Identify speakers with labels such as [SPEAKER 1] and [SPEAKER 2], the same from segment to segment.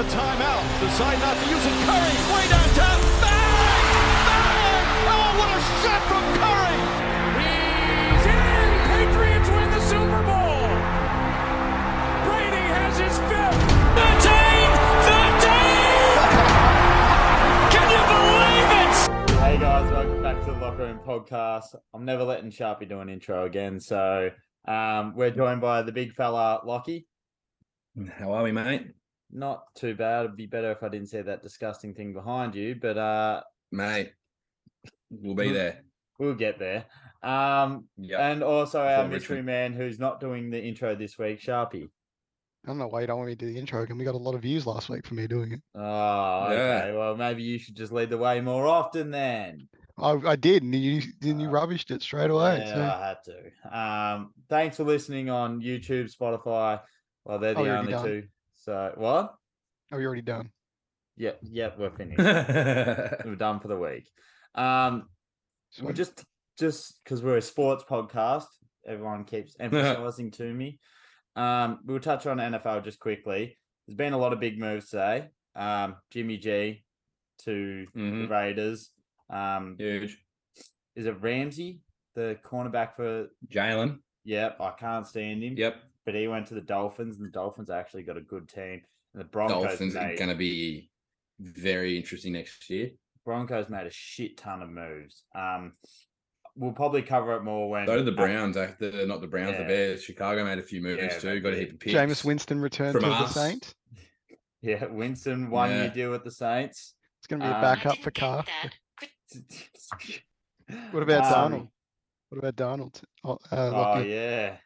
[SPEAKER 1] a timeout. Decide not to use it. Curry, way downtown. Bang! Bang! Oh, what a shot from Curry!
[SPEAKER 2] He's in! Patriots win the Super Bowl! Brady has his fifth! 13! 13! Can you believe it?
[SPEAKER 3] Hey guys, welcome back to the Locker Room Podcast. I'm never letting Sharpie do an intro again, so um, we're joined by the big fella Lockie.
[SPEAKER 4] How are we, mate?
[SPEAKER 3] Not too bad. It'd be better if I didn't say that disgusting thing behind you, but uh,
[SPEAKER 4] Mate, we'll be there.
[SPEAKER 3] we'll get there. Um,
[SPEAKER 4] Yeah.
[SPEAKER 3] and also our mystery
[SPEAKER 4] Richmond.
[SPEAKER 3] man who's not doing the intro this week, Sharpie.
[SPEAKER 5] I don't know why you don't want me to do the intro again. We got a lot of views last week for me doing it.
[SPEAKER 3] Oh,
[SPEAKER 4] Yeah.
[SPEAKER 3] Well, maybe you should just lead the way more often then.
[SPEAKER 5] I, I did, and you then you
[SPEAKER 3] Uh,
[SPEAKER 5] rubbished it straight away.
[SPEAKER 3] Yeah,
[SPEAKER 5] so-
[SPEAKER 3] I had to. Um, thanks for listening on YouTube, Spotify. Well, they're
[SPEAKER 5] Oh,
[SPEAKER 3] the
[SPEAKER 5] you're
[SPEAKER 3] only
[SPEAKER 5] done.
[SPEAKER 3] two. So what?
[SPEAKER 5] Are we already done?
[SPEAKER 3] Yep, yep, we're finished. we're done for the week. Um, we
[SPEAKER 5] Sweet.
[SPEAKER 3] just just because we're a sports podcast, everyone keeps emphasizing to me. Um, we'll touch on NFL just quickly. There's been a lot of big moves today. Um, Jimmy G to the
[SPEAKER 4] Mhm.
[SPEAKER 3] Raiders. Um,
[SPEAKER 4] Huge.
[SPEAKER 3] is it Ramsey, the cornerback for?
[SPEAKER 4] Jalen.
[SPEAKER 3] Yep, I can't stand him.
[SPEAKER 4] Yep.
[SPEAKER 3] But he went to the Dolphins, and the Dolphins actually got a good team. And the Broncos
[SPEAKER 4] Dolphins are going to be very interesting next year.
[SPEAKER 3] Broncos made a shit ton of moves. Um, we'll probably cover it more when
[SPEAKER 4] So did the Browns. uh, The, not the Browns,
[SPEAKER 3] Yeah.
[SPEAKER 4] the Bears. Chicago made a few moves
[SPEAKER 3] Yeah,
[SPEAKER 4] too. Got a
[SPEAKER 3] did.
[SPEAKER 4] heap of picks.
[SPEAKER 5] Jameis Winston returned to
[SPEAKER 4] from
[SPEAKER 5] the
[SPEAKER 4] us.
[SPEAKER 5] Saints.
[SPEAKER 3] Yeah, Winston one year
[SPEAKER 4] Yeah.
[SPEAKER 3] deal with the Saints.
[SPEAKER 5] It's going to be a
[SPEAKER 3] Um,
[SPEAKER 5] backup for Carr. What about
[SPEAKER 3] Um,
[SPEAKER 5] Darnold? What about Donald? Oh, uh,
[SPEAKER 3] Oh yeah,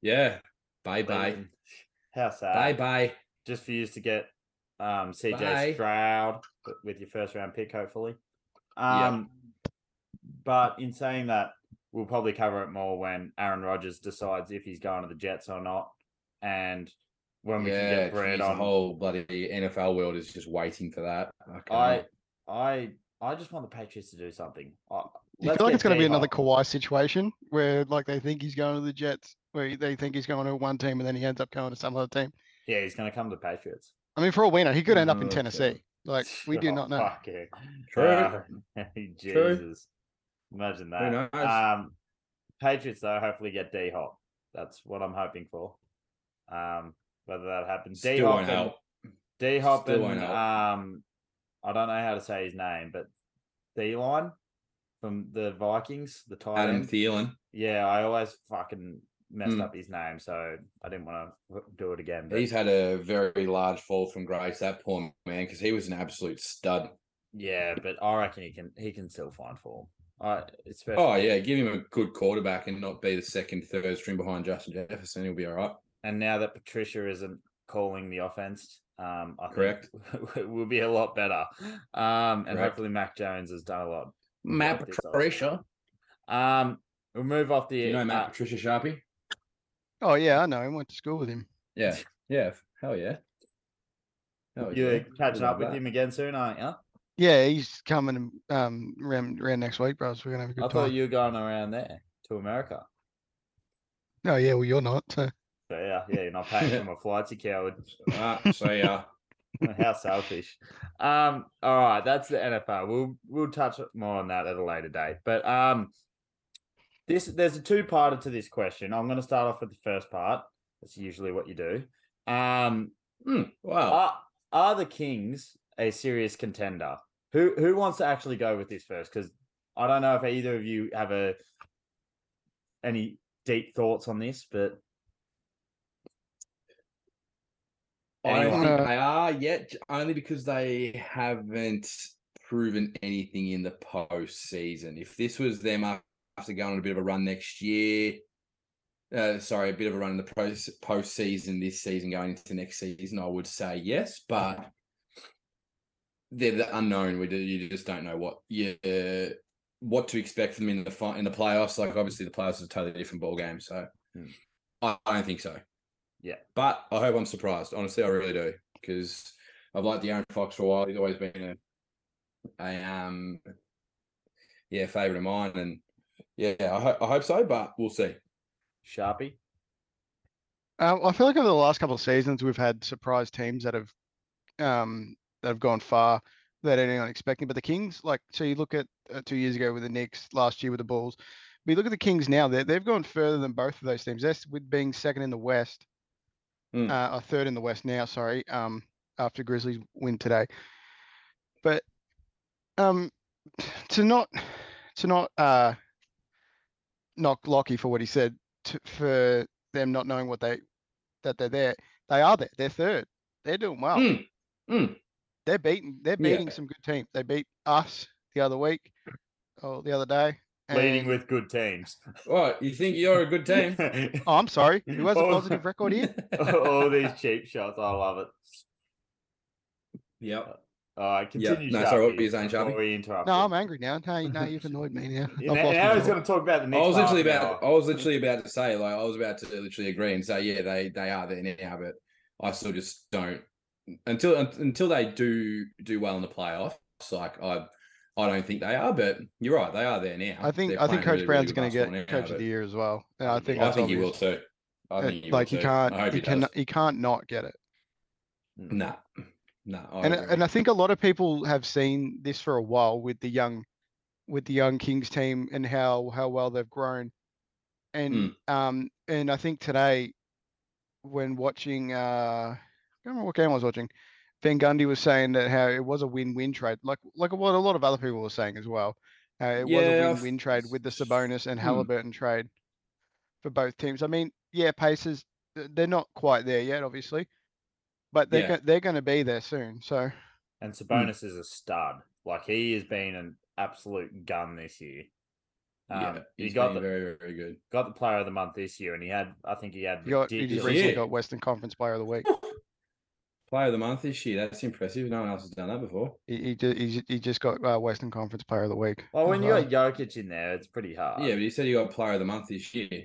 [SPEAKER 4] Yeah. Bye bye.
[SPEAKER 3] How sad.
[SPEAKER 4] Bye bye.
[SPEAKER 3] Just for you to get um CJ
[SPEAKER 4] Bye.
[SPEAKER 3] Stroud with your first round pick, hopefully. Um, but in saying that, we'll probably cover it more when Aaron Rodgers decides if he's going to the Jets or not, and when we can
[SPEAKER 4] Yeah.
[SPEAKER 3] get bread
[SPEAKER 4] geez, the whole bloody NFL world is just waiting for that. I,
[SPEAKER 3] I, I, I just want the Patriots to do something. I,
[SPEAKER 5] You feel like it's going to be another
[SPEAKER 3] D-Hop.
[SPEAKER 5] Kawhi situation where, like, they think he's going to the Jets, where they think he's going to one team, and then he ends up going to some other team.
[SPEAKER 3] Yeah, he's going to come to the Patriots.
[SPEAKER 5] I mean, for all we know, he could end up in Tennessee. Like, we do
[SPEAKER 3] Oh,
[SPEAKER 5] not know.
[SPEAKER 3] fuck yeah.
[SPEAKER 4] True.
[SPEAKER 3] Uh, Jesus. Imagine that.
[SPEAKER 4] knows?
[SPEAKER 3] Um, Patriots though, hopefully get D Hop. That's what I'm hoping for. Um, whether that happens, D Hop and. D Hop and um, I don't know how to say his name, but D line from the Vikings, the tight
[SPEAKER 4] Adam
[SPEAKER 3] end.
[SPEAKER 4] Thielen.
[SPEAKER 3] Yeah, I always fucking messed
[SPEAKER 4] Mm.
[SPEAKER 3] up his name, so I didn't want to do it again. But
[SPEAKER 4] He's had a very large fall from grace, that poor man, because he was an absolute stud.
[SPEAKER 3] yeah, but I reckon he can he can still find form. I especially.
[SPEAKER 4] Oh, yeah. Give him a good quarterback and not be the second, third string behind Justin Jefferson. He'll be all right.
[SPEAKER 3] And now that Patricia isn't calling the offense, um, I
[SPEAKER 4] Correct.
[SPEAKER 3] think we'll be a lot better. Um, and
[SPEAKER 4] Correct.
[SPEAKER 3] hopefully Mac Jones has done a lot.
[SPEAKER 4] Matt
[SPEAKER 3] Like this
[SPEAKER 4] Patricia.
[SPEAKER 3] Um, we'll move off the.
[SPEAKER 4] Do you know Matt
[SPEAKER 3] uh,
[SPEAKER 4] Patricia Sharpie?
[SPEAKER 5] Oh, yeah, I know. I went to school with him.
[SPEAKER 4] Yeah. Yeah. Hell yeah. Hell
[SPEAKER 3] you're
[SPEAKER 4] yeah.
[SPEAKER 3] catching
[SPEAKER 4] Love
[SPEAKER 3] up with
[SPEAKER 4] that.
[SPEAKER 3] him again soon, aren't you?
[SPEAKER 5] Yeah, he's coming um around, around next week, bro. So we're gonna have a
[SPEAKER 3] I
[SPEAKER 5] good
[SPEAKER 3] thought
[SPEAKER 5] time.
[SPEAKER 3] I thought you were going around there to America.
[SPEAKER 5] Oh yeah, well you're not. So
[SPEAKER 3] So yeah, yeah, you're not paying for my flights, you coward.
[SPEAKER 4] Ah, so yeah.
[SPEAKER 3] How selfish. Um, all right, that's the NFL. We'll we'll touch more on that at a later date. But um this there's a two-parter to this question. I'm gonna start off with the first part. That's usually what you do. Um
[SPEAKER 4] Hmm, wow.
[SPEAKER 3] are, are the Kings a serious contender? Who who wants to actually go with this first? Because I don't know if either of you have a any deep thoughts on this, but
[SPEAKER 4] I don't think
[SPEAKER 5] Uh,
[SPEAKER 4] they are yet, only because they haven't proven anything in the postseason. If this was them after going on a bit of a run next year, uh, sorry, a bit of a run in the post postseason this season going into next season, I would say yes, but they're the unknown. We do, you just don't know what you what to expect from them in the in the playoffs. Like obviously the playoffs is a totally different ball game, so
[SPEAKER 3] Hmm.
[SPEAKER 4] I, I don't think so.
[SPEAKER 3] Yeah.
[SPEAKER 4] But I hope I'm surprised. Honestly, I really do because I've liked De'Aaron Fox for a while. He's always been a, a um, yeah, favorite of mine, and yeah, I, ho- I hope so. But we'll see.
[SPEAKER 3] Sharpie.
[SPEAKER 5] Um, I feel like over the last couple of seasons, we've had surprise teams that have um, that have gone far that anyone expecting. But the Kings, like, so you look at uh, two years ago with the Knicks, last year with the Bulls. But you look at the Kings now; they they've gone further than both of those teams. That's with being second in the West,
[SPEAKER 4] Mm.
[SPEAKER 5] uh, or third in the West now. Sorry, um, after Grizzlies win today. But um, to not to not uh knock Lockie for what he said to, for them not knowing what they that they're there. They are there. They're third. They're doing well.
[SPEAKER 4] Mm, mm.
[SPEAKER 5] They're beating. They're
[SPEAKER 4] Yeah.
[SPEAKER 5] beating some good teams. They beat us the other week, or the other day.
[SPEAKER 3] Leading
[SPEAKER 5] and-
[SPEAKER 3] with good teams.
[SPEAKER 4] What you think you're a good team?
[SPEAKER 5] Oh, I'm sorry. Who has a
[SPEAKER 3] oh.
[SPEAKER 5] positive record here?
[SPEAKER 3] All these cheap shots. I love it.
[SPEAKER 4] Yep.
[SPEAKER 3] Uh, all right, continue.
[SPEAKER 4] No, sorry, what were
[SPEAKER 3] Sharpie,
[SPEAKER 4] you saying,
[SPEAKER 3] before
[SPEAKER 4] Sharpie?
[SPEAKER 3] we interrupt
[SPEAKER 5] No. I'm angry now. No, you- no, you've annoyed me now.
[SPEAKER 3] Yeah,
[SPEAKER 5] I've
[SPEAKER 3] now, now he's going to talk about the
[SPEAKER 4] I was literally about.
[SPEAKER 3] hour.
[SPEAKER 4] I was literally about to say, like, I was about to literally agree and say, yeah, they they are there now, but I still just don't until until they do do well in the playoffs. Like I, I don't think they are, but you're right, they are there now.
[SPEAKER 5] I think
[SPEAKER 4] They're
[SPEAKER 5] I think Coach
[SPEAKER 4] really, really
[SPEAKER 5] Brown's
[SPEAKER 4] good
[SPEAKER 5] going to get
[SPEAKER 4] now,
[SPEAKER 5] Coach of the Year as well. And I think
[SPEAKER 4] I think he will too. I think he
[SPEAKER 5] like
[SPEAKER 4] will
[SPEAKER 5] he
[SPEAKER 4] too.
[SPEAKER 5] can't, he can, he can't not get it.
[SPEAKER 4] Nah, nah. I
[SPEAKER 5] and
[SPEAKER 4] agree.
[SPEAKER 5] and I think a lot of people have seen this for a while with the young with the young Kings team and how how well they've grown. And um and I think today when watching uh I can't remember what game I was watching, Van Gundy was saying that how it was a win-win trade, like like what a lot of other people were saying as well. Uh, it was
[SPEAKER 4] a
[SPEAKER 5] a
[SPEAKER 4] I
[SPEAKER 5] win-win trade with the Sabonis and
[SPEAKER 4] Hmm.
[SPEAKER 5] Halliburton trade for both teams. I mean, yeah, Pacers they're not quite there yet, obviously, but they're
[SPEAKER 4] Yeah.
[SPEAKER 5] go- they're going to be there soon. So
[SPEAKER 3] And Sabonis is a stud. Like he has been an absolute gun this year. Um,
[SPEAKER 4] yeah,
[SPEAKER 3] he
[SPEAKER 4] he's
[SPEAKER 3] got
[SPEAKER 4] been
[SPEAKER 3] the
[SPEAKER 4] very, very good.
[SPEAKER 3] got the player of the month this year, and he had I think he had
[SPEAKER 5] you got you just recently got Western Conference Player of the Week.
[SPEAKER 4] Player of the month this year. That's impressive. No one else has done that before.
[SPEAKER 5] He he, he, he just got uh, Western Conference Player of the Week.
[SPEAKER 3] Well,
[SPEAKER 5] as
[SPEAKER 3] when you got Jokic in there, it's pretty hard.
[SPEAKER 4] Yeah, but you said you got player of the month this year.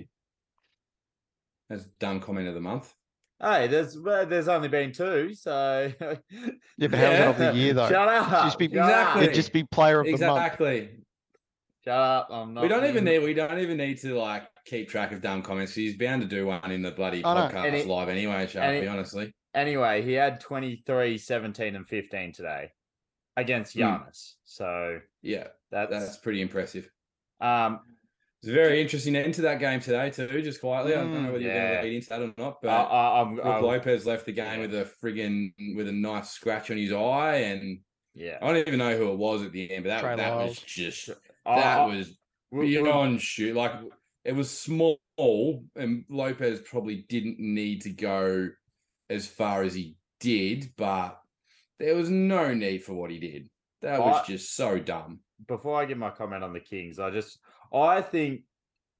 [SPEAKER 4] That's dumb comment of the month.
[SPEAKER 3] Hey, there's well, there's only been two, so
[SPEAKER 5] Yeah, but how's that of the year though?
[SPEAKER 3] Shut up!
[SPEAKER 5] just be-
[SPEAKER 4] Exactly.
[SPEAKER 5] It'd just be Player of the Month.
[SPEAKER 4] Exactly.
[SPEAKER 3] Shut up! I'm not.
[SPEAKER 4] We don't even need. We don't even need to like keep track of dumb comments. He's bound to do one in the bloody
[SPEAKER 5] I
[SPEAKER 4] podcast
[SPEAKER 3] And
[SPEAKER 4] live anyway.
[SPEAKER 3] and
[SPEAKER 4] Sharpie,
[SPEAKER 3] he-
[SPEAKER 4] honestly.
[SPEAKER 3] Anyway, he had 23, 17, and 15 today against
[SPEAKER 4] Hmm.
[SPEAKER 3] Giannis. So
[SPEAKER 4] Yeah,
[SPEAKER 3] that's,
[SPEAKER 4] that's pretty impressive.
[SPEAKER 3] um
[SPEAKER 4] It's a very interesting end to that game today too. Just quietly, I don't know
[SPEAKER 5] Mm,
[SPEAKER 4] whether you're going to lead into that or not, but
[SPEAKER 3] I, I, I'm,
[SPEAKER 4] Lopez left the game
[SPEAKER 3] yeah.
[SPEAKER 4] with a friggin' with a nice scratch on his eye, and
[SPEAKER 3] yeah.
[SPEAKER 4] I don't even know who it was at the end, but that
[SPEAKER 5] Trey
[SPEAKER 4] that was just that
[SPEAKER 3] I-
[SPEAKER 4] was
[SPEAKER 3] we- we-
[SPEAKER 4] beyond shoot. Like it was small, and Lopez probably didn't need to go as far as he did, but there was no need for what he did. That was
[SPEAKER 3] I-
[SPEAKER 4] just so dumb.
[SPEAKER 3] before I give my comment on the Kings, I just I think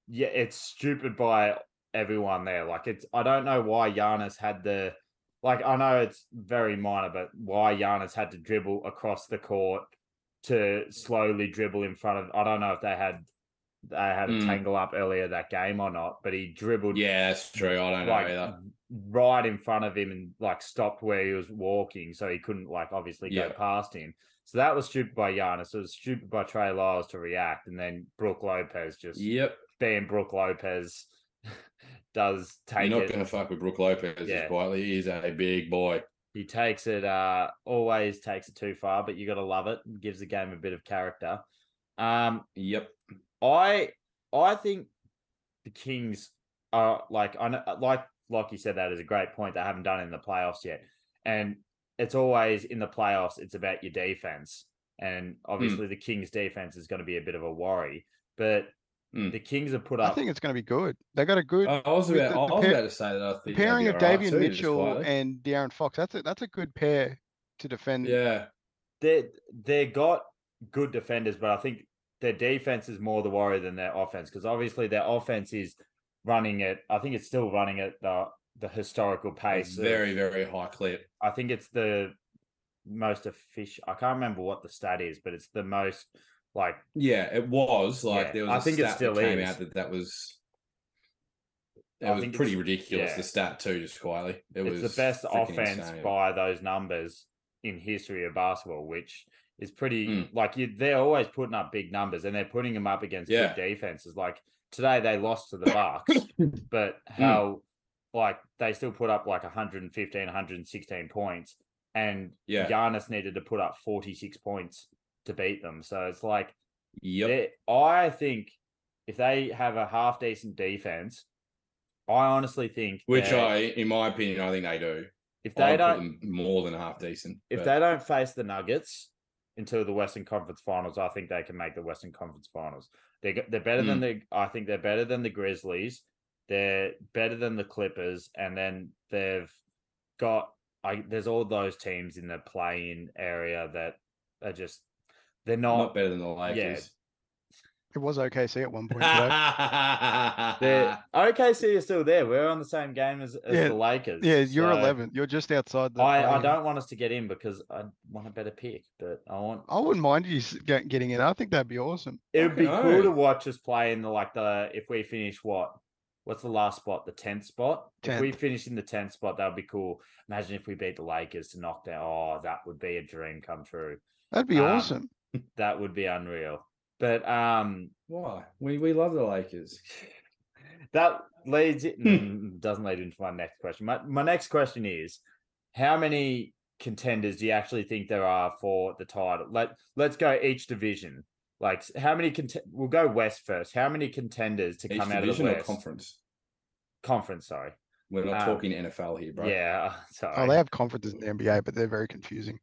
[SPEAKER 3] yeah, it's stupid by everyone there. Like it's I don't know why Giannis had the like I know it's very minor, but why Giannis had to dribble across the court to slowly dribble in front of I don't know if they had they had a
[SPEAKER 4] Mm.
[SPEAKER 3] tangle up earlier that game or not, but he dribbled
[SPEAKER 4] Yeah, that's true. I don't know either.
[SPEAKER 3] right in front of him and like stopped where he was walking, so he couldn't like obviously go
[SPEAKER 4] Yeah.
[SPEAKER 3] past him. So that was stupid by Giannis. It was stupid by Trey Lyles to react, and then Brook Lopez just
[SPEAKER 4] Yep.
[SPEAKER 3] being Brook Lopez does take.
[SPEAKER 4] You're not
[SPEAKER 3] it.
[SPEAKER 4] going to fuck with Brook Lopez
[SPEAKER 3] Yeah.
[SPEAKER 4] quietly. He's a big boy.
[SPEAKER 3] He takes it. Uh, always takes it too far, but you got to love it. Gives the game a bit of character. Um,
[SPEAKER 4] Yep.
[SPEAKER 3] I I think the Kings are like I know, like like you said that is a great point. They haven't done it in the playoffs yet, and it's always in the playoffs. It's about your defense, and obviously the Kings' defense is going to be a bit of a worry. But
[SPEAKER 4] Mm.
[SPEAKER 3] the Kings have put up.
[SPEAKER 5] I think it's going to be good. They got a good
[SPEAKER 4] I was about,
[SPEAKER 5] the-
[SPEAKER 4] I was
[SPEAKER 5] pair-
[SPEAKER 4] about to say that. I
[SPEAKER 5] the
[SPEAKER 4] think
[SPEAKER 5] pairing of
[SPEAKER 4] be all right
[SPEAKER 5] Davion
[SPEAKER 4] too,
[SPEAKER 5] Mitchell and De'Aaron Fox. That's a that's a good pair to defend.
[SPEAKER 4] yeah,
[SPEAKER 3] they they got good defenders, but I think their defense is more the worry than their offense because obviously their offense is running at. I think it's still running at the the historical
[SPEAKER 4] a
[SPEAKER 3] pace. of-
[SPEAKER 4] very very high clip.
[SPEAKER 3] I think it's the most efficient. I can't remember what the stat is, but it's the most like
[SPEAKER 4] Yeah, it was like
[SPEAKER 3] Yeah,
[SPEAKER 4] there was.
[SPEAKER 3] I think it still
[SPEAKER 4] that came
[SPEAKER 3] is.
[SPEAKER 4] out that that was. It
[SPEAKER 3] I
[SPEAKER 4] was pretty ridiculous.
[SPEAKER 3] yeah.
[SPEAKER 4] The stat too, just quietly. It
[SPEAKER 3] it's
[SPEAKER 4] was
[SPEAKER 3] the best offense
[SPEAKER 4] insane.
[SPEAKER 3] by those numbers in history of basketball, which is pretty
[SPEAKER 4] Mm.
[SPEAKER 3] like you. They're always putting up big numbers, and they're putting them up against
[SPEAKER 4] Yeah.
[SPEAKER 3] good defenses. Like today, they lost to the Bucks, but
[SPEAKER 4] Mm.
[SPEAKER 3] how like they still put up like 115, 116 points, and
[SPEAKER 4] Yeah.
[SPEAKER 3] Giannis needed to put up 46 points to beat them. So it's like they- I think if they have a half decent defense, I honestly think
[SPEAKER 4] Which I, in my opinion, I think they do.
[SPEAKER 3] if they
[SPEAKER 4] I'd
[SPEAKER 3] don't
[SPEAKER 4] more than half decent.
[SPEAKER 3] if
[SPEAKER 4] but-
[SPEAKER 3] they don't face the Nuggets until the Western Conference Finals, I think they can make the Western Conference Finals. They they're better than hmm. the I think they're better than the Grizzlies. They're better than the Clippers, and then they've got I there's all those teams in the play-in area that are just they're not,
[SPEAKER 4] not better than the Lakers.
[SPEAKER 5] It was OKC at one point. today.
[SPEAKER 3] they're OKC is still there. We're on the same game as, as
[SPEAKER 5] Yeah,
[SPEAKER 3] the Lakers.
[SPEAKER 5] yeah, you're
[SPEAKER 3] so
[SPEAKER 5] 11th. You're just outside the.
[SPEAKER 3] I, I don't want us to get in because I want a better pick, but I want
[SPEAKER 5] I wouldn't mind you getting in. I think that'd be awesome.
[SPEAKER 3] It would be
[SPEAKER 4] Fucking
[SPEAKER 3] cool to watch us play in the like the if we finish what what's the last spot the tenth spot. If we finish in the tenth spot, that would be cool. Imagine if we beat the Lakers to knock down. Oh, that would be a dream come true.
[SPEAKER 5] That'd be
[SPEAKER 3] Um,
[SPEAKER 5] awesome.
[SPEAKER 3] That would be unreal. But um,
[SPEAKER 4] Why? We we love the Lakers.
[SPEAKER 3] that leads it mm, doesn't lead into my next question. My my next question is, how many contenders do you actually think there are for the title? Let Let's go each division. Like how many cont- We'll go West first. How many contenders to
[SPEAKER 4] Each
[SPEAKER 3] come out of the
[SPEAKER 4] division or
[SPEAKER 3] West?
[SPEAKER 4] conference.
[SPEAKER 3] Conference, sorry.
[SPEAKER 4] We're not
[SPEAKER 3] Um,
[SPEAKER 4] talking NFL here, bro.
[SPEAKER 3] Yeah, sorry.
[SPEAKER 5] Oh, they have conferences in the NBA, but they're very confusing.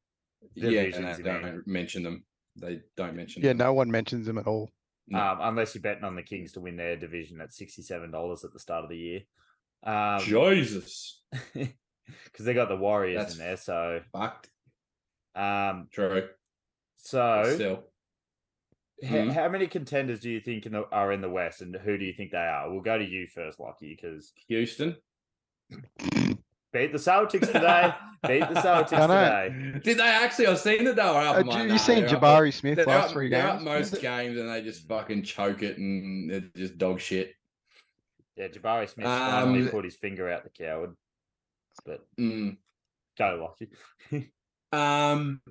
[SPEAKER 4] yeah,
[SPEAKER 3] divisions,
[SPEAKER 4] and
[SPEAKER 3] you
[SPEAKER 4] they
[SPEAKER 3] mean.
[SPEAKER 4] don't mention them. They don't mention.
[SPEAKER 5] Yeah,
[SPEAKER 4] them.
[SPEAKER 5] no one mentions them at all.
[SPEAKER 4] no.
[SPEAKER 3] um, unless you're betting on the Kings to win their division at sixty-seven dollars at the start of the year. Um,
[SPEAKER 4] Jesus,
[SPEAKER 3] because they got the Warriors
[SPEAKER 4] That's
[SPEAKER 3] in there. So,
[SPEAKER 4] fucked.
[SPEAKER 3] um,
[SPEAKER 4] True.
[SPEAKER 3] so
[SPEAKER 4] Still,
[SPEAKER 3] h-
[SPEAKER 4] Mhm.
[SPEAKER 3] how many contenders do you think in the, are in the West, and who do you think they are? We'll go to you first, Lockie, because
[SPEAKER 4] Houston.
[SPEAKER 3] beat the Celtics today. beat the Celtics today.
[SPEAKER 4] Did they actually? I've seen that they were up.
[SPEAKER 5] Uh,
[SPEAKER 4] I'm like,
[SPEAKER 5] you
[SPEAKER 4] nah,
[SPEAKER 5] seen
[SPEAKER 4] they're up-
[SPEAKER 5] Jabari Smith last
[SPEAKER 4] up,
[SPEAKER 5] three games?
[SPEAKER 4] most games, and they just fucking choke it, and they're just dog shit.
[SPEAKER 3] Yeah, Jabari Smith finally
[SPEAKER 4] Um,
[SPEAKER 3] put his finger out the coward. But
[SPEAKER 4] Mm.
[SPEAKER 3] go, Lockie.
[SPEAKER 4] Um.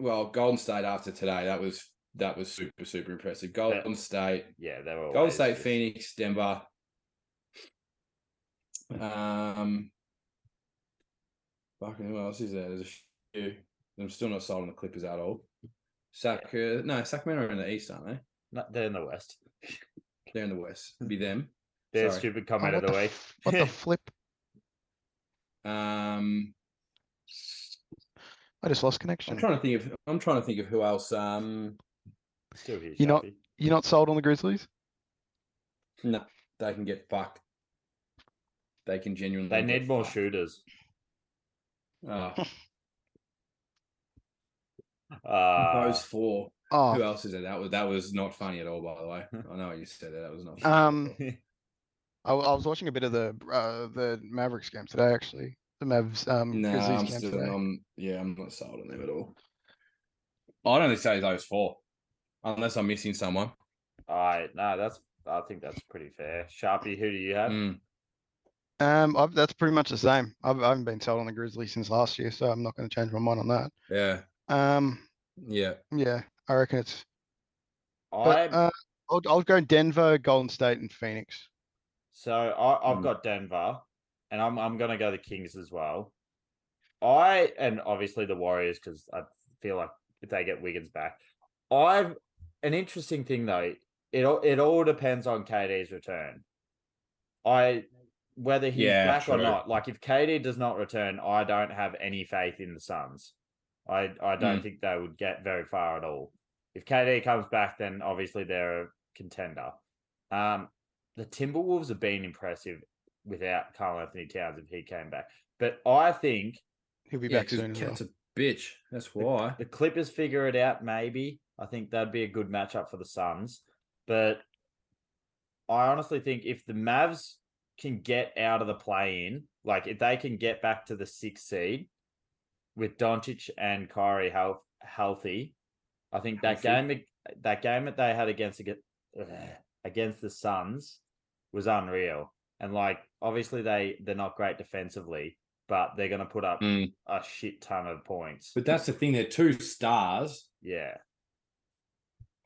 [SPEAKER 4] Well, Golden State after today, that was that was super super impressive. Golden State,
[SPEAKER 3] yeah, they were
[SPEAKER 4] Golden State,
[SPEAKER 3] just-
[SPEAKER 4] Phoenix, Denver. Um. Fucking who else is there? There's a few. I'm still not sold on the Clippers at all. Sac, uh, no, Sacramento are in the East, aren't they?
[SPEAKER 3] No, they're in the West.
[SPEAKER 4] They're in the West. It'd be them.
[SPEAKER 3] Their
[SPEAKER 4] Sorry.
[SPEAKER 3] stupid
[SPEAKER 5] Oh,
[SPEAKER 3] comment
[SPEAKER 5] what
[SPEAKER 3] of the
[SPEAKER 5] the
[SPEAKER 3] week.
[SPEAKER 5] What the flip?
[SPEAKER 4] Um,
[SPEAKER 5] I just lost connection.
[SPEAKER 4] I'm trying to think of. I'm trying to think of who else. Um,
[SPEAKER 3] Still here.
[SPEAKER 5] You not-
[SPEAKER 3] Sharpie.
[SPEAKER 5] You're not sold on the Grizzlies?
[SPEAKER 4] no, they can get fucked. They can genuinely.
[SPEAKER 3] They need more
[SPEAKER 4] fucked.
[SPEAKER 3] shooters.
[SPEAKER 4] Oh,
[SPEAKER 3] Uh,
[SPEAKER 4] those four.
[SPEAKER 5] Oh,
[SPEAKER 4] Who else is there? That was that was not funny at all. By the way, I know what you said there. That was not. Funny.
[SPEAKER 5] um, I was watching a bit of the uh, the Mavericks game today. Actually, the Mavs um
[SPEAKER 4] no, I'm still.
[SPEAKER 5] today.
[SPEAKER 4] I'm, yeah, I'm not sold on them at all. I'd only say those four, unless I'm missing someone.
[SPEAKER 3] All right, no, that's I think that's pretty fair. Sharpie, who do you have?
[SPEAKER 4] Mm,
[SPEAKER 5] Um, I've, that's pretty much the same. I've, I haven't been sold on the Grizzlies since last year, so I'm not going to change my mind on that.
[SPEAKER 4] yeah,
[SPEAKER 5] Um,
[SPEAKER 4] yeah.
[SPEAKER 5] yeah, I reckon it's.
[SPEAKER 3] I
[SPEAKER 5] But, uh, I'll, I'll go Denver, Golden State, and Phoenix.
[SPEAKER 3] so I, I've
[SPEAKER 4] Mm.
[SPEAKER 3] got Denver, and I'm I'm gonna go the Kings as well. I and obviously the Warriors because I feel like if they get Wiggins back, I've an interesting thing though. It all it all depends on KD's return. I whether he's
[SPEAKER 4] Yeah,
[SPEAKER 3] back or not. Like if KD does not return, I don't have any faith in the Suns. I I don't
[SPEAKER 4] Mm.
[SPEAKER 3] think they would get very far at all. If KD comes back, then obviously they're a contender. Um, the Timberwolves have been impressive without Karl-Anthony Towns if he came back. But I think
[SPEAKER 5] He'll be
[SPEAKER 4] yeah
[SPEAKER 5] back
[SPEAKER 4] 'cause
[SPEAKER 5] soon as well.
[SPEAKER 4] A bitch. That's why.
[SPEAKER 3] the Clippers figure it out, maybe. I think that'd be a good matchup for the Suns. But I honestly think if the Mavs can get out of the play in, like if they can get back to the sixth seed with Doncic and Kyrie health, healthy, I think that
[SPEAKER 4] Healthy.
[SPEAKER 3] game that game that they had against ag- against the Suns was unreal. And like obviously they they're not great defensively, but they're gonna put up
[SPEAKER 4] Mm.
[SPEAKER 3] a shit ton of points.
[SPEAKER 4] But that's the thing. They're two stars,
[SPEAKER 3] Yeah.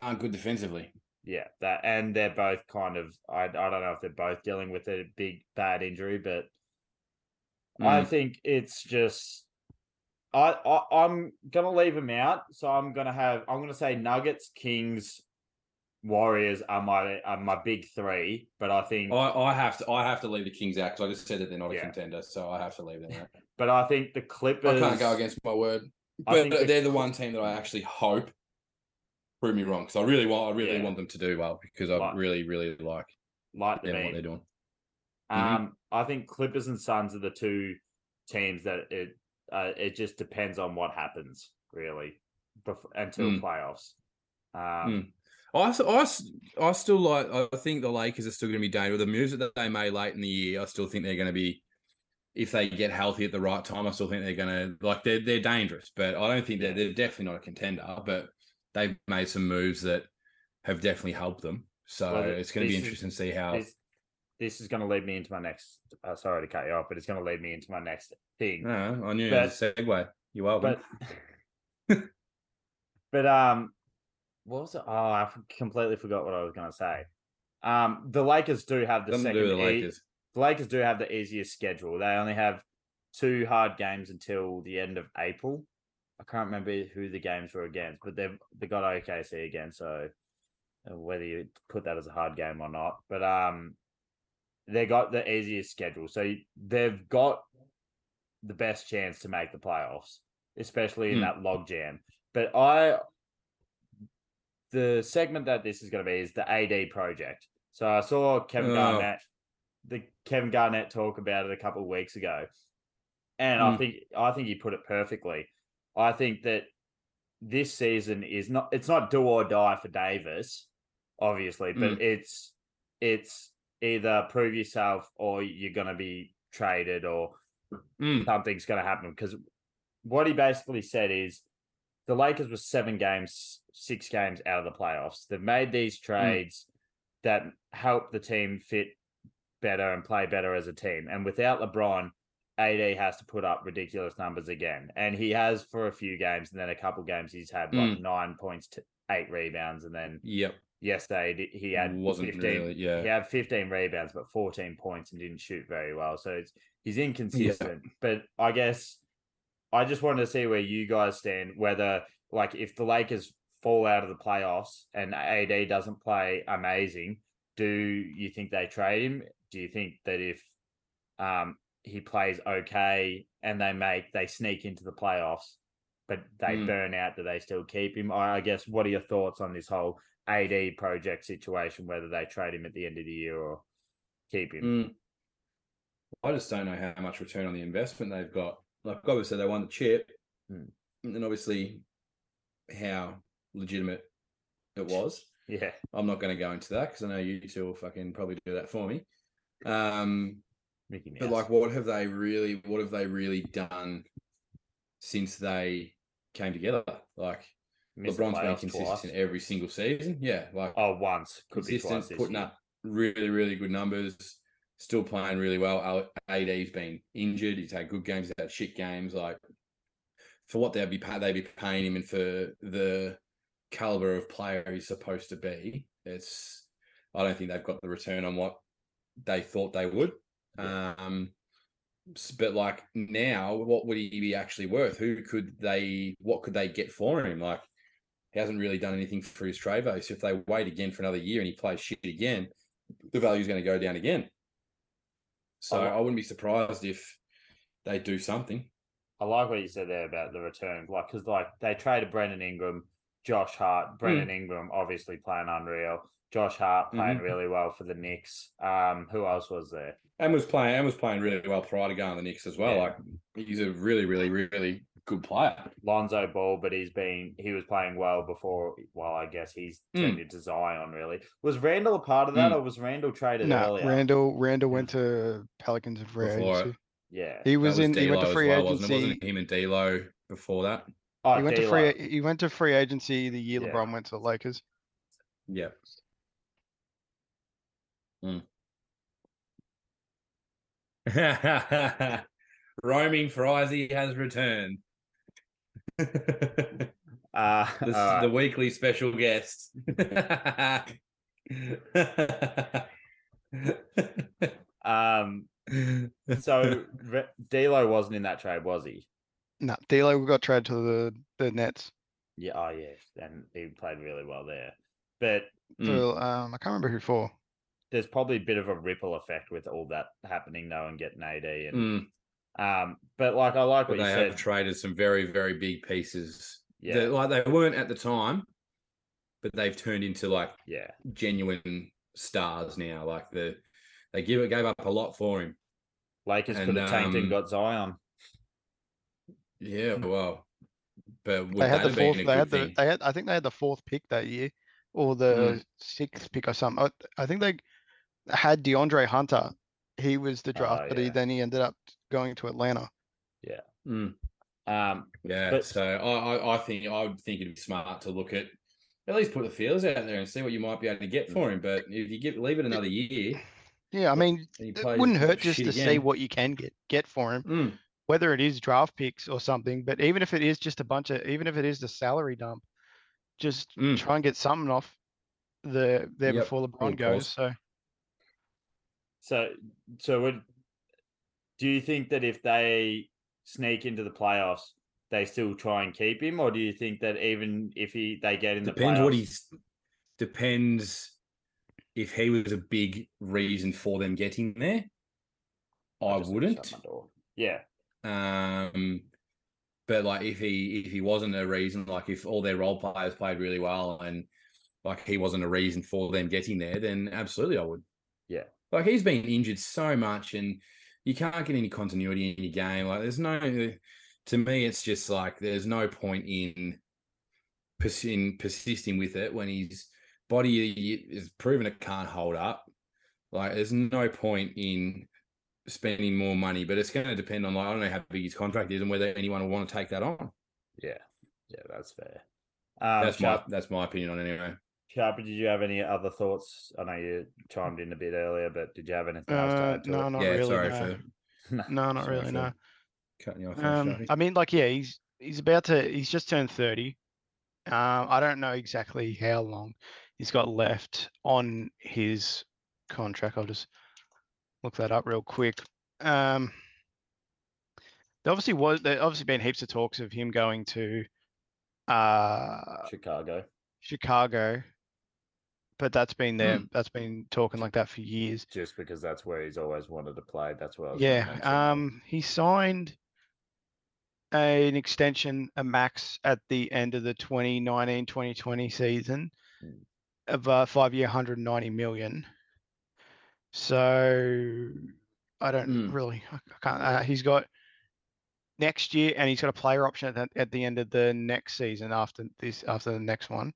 [SPEAKER 4] aren't good defensively.
[SPEAKER 3] Yeah, that and they're both kind of I I don't know if they're both dealing with a big bad injury, but I
[SPEAKER 4] Mm.
[SPEAKER 3] think it's just I, I I'm gonna leave them out. So I'm gonna have I'm gonna say Nuggets, Kings, Warriors are my are my big three. But I think
[SPEAKER 4] I, I have to I have to leave the Kings out because I just said that they're not a
[SPEAKER 3] Yeah.
[SPEAKER 4] contender, so I have to leave them out.
[SPEAKER 3] but I think the Clippers.
[SPEAKER 4] I can't go against my word.
[SPEAKER 3] I
[SPEAKER 4] But
[SPEAKER 3] the-
[SPEAKER 4] they're the one team that I actually hope prove me wrong because I really want I really
[SPEAKER 3] Yeah.
[SPEAKER 4] want them to do well because I
[SPEAKER 3] Like-
[SPEAKER 4] really really like
[SPEAKER 3] like
[SPEAKER 4] them what they're doing.
[SPEAKER 3] Um, I think Clippers and Suns are the two teams that it uh, it just depends on what happens really before, until
[SPEAKER 4] Mm.
[SPEAKER 3] playoffs. Um,
[SPEAKER 4] Mm. I, I, I still like. I think the Lakers are still going to be dangerous. The moves that they made late in the year, I still think they're going to be. If they get healthy at the right time, I still think they're going to like they're they're dangerous. But I don't think they're they're definitely not a contender. But they've made some moves that have definitely helped them. So
[SPEAKER 3] Well,
[SPEAKER 4] it's going to be
[SPEAKER 3] this is-
[SPEAKER 4] interesting to see how.
[SPEAKER 3] This, this is going to lead me into my next. Uh, sorry to cut you off, but it's going to lead me into my next thing.
[SPEAKER 4] No, I knew
[SPEAKER 3] But-
[SPEAKER 4] it was a segue. You welcome.
[SPEAKER 3] but but um what was it oh i completely forgot what i was going to say um the lakers do have the
[SPEAKER 4] to
[SPEAKER 3] second
[SPEAKER 4] the
[SPEAKER 3] e-
[SPEAKER 4] Lakers.
[SPEAKER 3] the lakers do have the easiest schedule they only have two hard games until the end of april i can't remember who the games were against but they've they got okc again so uh, whether you put that as a hard game or not but um they got the easiest schedule so they've got the best chance to make the playoffs especially in
[SPEAKER 4] Hmm.
[SPEAKER 3] that log jam. But I, the segment that this is going to be is the AD project. So I saw Kevin
[SPEAKER 4] Oh.
[SPEAKER 3] Garnett, the Kevin Garnett talk about it a couple of weeks ago, and I
[SPEAKER 4] Hmm.
[SPEAKER 3] think I think he put it perfectly. I think that this season is not it's not do or die for Davis, obviously, but it's it's either prove yourself or you're going to be traded or
[SPEAKER 4] Mm.
[SPEAKER 3] something's going to happen because what he basically said is the Lakers were seven games, six games out of the playoffs. They've made these trades that help the team fit better and play better as a team. And without LeBron, AD has to put up ridiculous numbers again. And he has for a few games, and then a couple games he's had like nine points to eight rebounds, and then
[SPEAKER 4] Yep.
[SPEAKER 3] yesterday he had
[SPEAKER 4] Wasn't
[SPEAKER 3] 15
[SPEAKER 4] really. Yeah.
[SPEAKER 3] he had 15 rebounds but 14 points and didn't shoot very well so it's he's inconsistent but i guess i just wanted to see where you guys stand whether like if the lakers fall out of the playoffs and ad doesn't play amazing do you think they trade him do you think that if um he plays okay and they make they sneak into the playoffs but they
[SPEAKER 4] Mm.
[SPEAKER 3] burn out do they still keep him I I guess what are your thoughts on this whole AD project situation, whether they trade him at the end of the year or keep him.
[SPEAKER 4] Mm. I just don't know how much return on the investment they've got. Like obviously they won the chip,
[SPEAKER 3] Mm.
[SPEAKER 4] and then obviously how legitimate it was.
[SPEAKER 3] Yeah,
[SPEAKER 4] I'm not going to go into that because I know you two will fucking probably do that for me. Um,
[SPEAKER 3] Mickey Mouse.
[SPEAKER 4] but like, what have they really? What have they really done since they came together? Like
[SPEAKER 3] Missed the
[SPEAKER 4] LeBron's been consistent
[SPEAKER 3] twice.
[SPEAKER 4] every single season. Yeah, like
[SPEAKER 3] Oh, once could be
[SPEAKER 4] consistent.
[SPEAKER 3] This
[SPEAKER 4] putting
[SPEAKER 3] year.
[SPEAKER 4] up really, really good numbers, still playing really well. AD's been injured. He's had good games, he's had shit games. Like for what they'd be they'd be paying him and for the caliber of player he's supposed to be, it's I don't think they've got the return on what they thought they would. Um, but like now, what would he be actually worth? Who could they? What could they get for him? Like he hasn't really done anything for his trade value. So if they wait again for another year and he plays shit again, the value is going to go down again. So
[SPEAKER 3] I
[SPEAKER 4] I wouldn't be surprised if they do something.
[SPEAKER 3] I like what you said there about the return, like because like they traded Brandon Ingram, Josh Hart. Brandon Ingram obviously playing unreal. Josh Hart playing
[SPEAKER 4] Mhm.
[SPEAKER 3] really well for the Knicks. Um, who else was there?
[SPEAKER 4] And was playing and was playing really well prior to going to the Knicks as well.
[SPEAKER 3] Yeah.
[SPEAKER 4] Like he's a really, really, really good player.
[SPEAKER 3] Lonzo Ball, but he's been he was playing well before. Well, I guess he's
[SPEAKER 4] Mm.
[SPEAKER 3] turned into Zion. Really, was Randle a part of that,
[SPEAKER 4] Mm.
[SPEAKER 3] or was Randle traded
[SPEAKER 5] No,
[SPEAKER 3] earlier?
[SPEAKER 5] Randle Randle went to Pelicans and free
[SPEAKER 4] Before it.
[SPEAKER 3] Yeah.
[SPEAKER 5] He was
[SPEAKER 4] that
[SPEAKER 5] in. He went to free
[SPEAKER 4] well, wasn't it?
[SPEAKER 5] agency.
[SPEAKER 4] Wasn't him and D'Lo before that?
[SPEAKER 3] Oh,
[SPEAKER 5] He went to free. He went to free agency the year
[SPEAKER 3] Yeah.
[SPEAKER 5] LeBron went to the Lakers.
[SPEAKER 4] Yeah. Roaming Frizy has returned. the,
[SPEAKER 3] Uh,
[SPEAKER 4] the weekly special guest.
[SPEAKER 3] um, so Re- D'Lo wasn't in that trade, was he?
[SPEAKER 5] No, D'Lo got traded to the the Nets.
[SPEAKER 3] Yeah, oh yes, and he played really well there. But
[SPEAKER 4] Mm.
[SPEAKER 5] For, um, I can't remember who for.
[SPEAKER 3] There's probably a bit of a ripple effect with all that happening though, and getting AD and
[SPEAKER 4] Mm.
[SPEAKER 3] um. But like I like
[SPEAKER 4] But
[SPEAKER 3] what
[SPEAKER 4] they
[SPEAKER 3] you
[SPEAKER 4] have
[SPEAKER 3] said.
[SPEAKER 4] traded some very, very big pieces.
[SPEAKER 3] Yeah,
[SPEAKER 4] that, like they weren't at the time, but they've turned into like
[SPEAKER 3] yeah,
[SPEAKER 4] genuine stars now. Like the they give it gave up a lot for him.
[SPEAKER 3] Lakers could
[SPEAKER 4] And,
[SPEAKER 3] have tanked and
[SPEAKER 4] um,
[SPEAKER 3] got Zion.
[SPEAKER 4] Yeah, well, but would
[SPEAKER 5] They had
[SPEAKER 4] that
[SPEAKER 5] the fourth. They had the.
[SPEAKER 4] thing?
[SPEAKER 5] They had. I think they had the fourth pick that year, or the sixth pick or something. I, I think they had DeAndre Hunter. He was the draft,
[SPEAKER 3] Oh,
[SPEAKER 5] but he then he ended up going to Atlanta.
[SPEAKER 4] Mm,
[SPEAKER 3] Um,
[SPEAKER 4] yeah,
[SPEAKER 3] But-
[SPEAKER 4] so I, I, I think I would think it'd be smart to look at at least put the feelers out there and see what you might be able to get for him. But if you give leave it another year,
[SPEAKER 5] Yeah, I mean, it wouldn't hurt just
[SPEAKER 4] shit
[SPEAKER 5] to see what you can get get for him,
[SPEAKER 4] Mm,
[SPEAKER 5] whether it is draft picks or something. But even if it is just a bunch of, even if it is the salary dump, just
[SPEAKER 4] Mm.
[SPEAKER 5] try and get something off the there
[SPEAKER 4] Yep,
[SPEAKER 5] before LeBron goes. So
[SPEAKER 3] so so would do you think that if they sneak into the playoffs, they still try and keep him, or do you think that even if he they get in
[SPEAKER 4] depends
[SPEAKER 3] the playoffs,
[SPEAKER 4] what he's depends if he was a big reason for them getting there. I
[SPEAKER 3] just
[SPEAKER 4] wouldn't.
[SPEAKER 3] shut my door. Yeah,
[SPEAKER 4] Um, but like if he if he wasn't a reason, like if all their role players played really well and like he wasn't a reason for them getting there, then absolutely I would.
[SPEAKER 3] Yeah.
[SPEAKER 4] Like he's been injured so much and you can't get any continuity in your game. Like there's no to me it's just like there's no point in pers- in persisting with it when his body is proven it can't hold up. Like there's no point in spending more money, but it's going to depend on like I don't know how big his contract is and whether anyone will want to take that on.
[SPEAKER 3] yeah, yeah. That's fair. Um,
[SPEAKER 4] that's my that's my opinion on it anyway.
[SPEAKER 3] Sharpie, did you have any other thoughts? I know you chimed in a bit earlier, but did you have anything else to
[SPEAKER 5] uh,
[SPEAKER 3] add to
[SPEAKER 5] no,
[SPEAKER 3] it?
[SPEAKER 5] not
[SPEAKER 4] yeah,
[SPEAKER 5] really.
[SPEAKER 4] sorry
[SPEAKER 5] no.
[SPEAKER 4] for
[SPEAKER 5] no, not
[SPEAKER 4] sorry
[SPEAKER 5] really.
[SPEAKER 4] for
[SPEAKER 5] No.
[SPEAKER 4] cutting you off.
[SPEAKER 5] Um,
[SPEAKER 4] Sharpie.
[SPEAKER 5] I mean, like, yeah, he's he's about to. He's just turned thirty. Um, I don't know exactly how long he's got left on his contract. I'll just look that up real quick. Um, there obviously was there obviously been heaps of talks of him going to uh
[SPEAKER 3] Chicago.
[SPEAKER 5] Chicago, but that's been there.
[SPEAKER 4] Hmm.
[SPEAKER 5] That's been talking like that for years.
[SPEAKER 3] just because that's where he's always wanted to play. That's where. I was.
[SPEAKER 5] Yeah. Um, he signed an extension, a max at the end of the 2019-2020 season
[SPEAKER 3] Mm.
[SPEAKER 5] of a five-year, 190 million. So I don't
[SPEAKER 4] Mm.
[SPEAKER 5] really, I I can't. Uh, he's got next year, and he's got a player option at the, at the end of the next season after this, after the next one.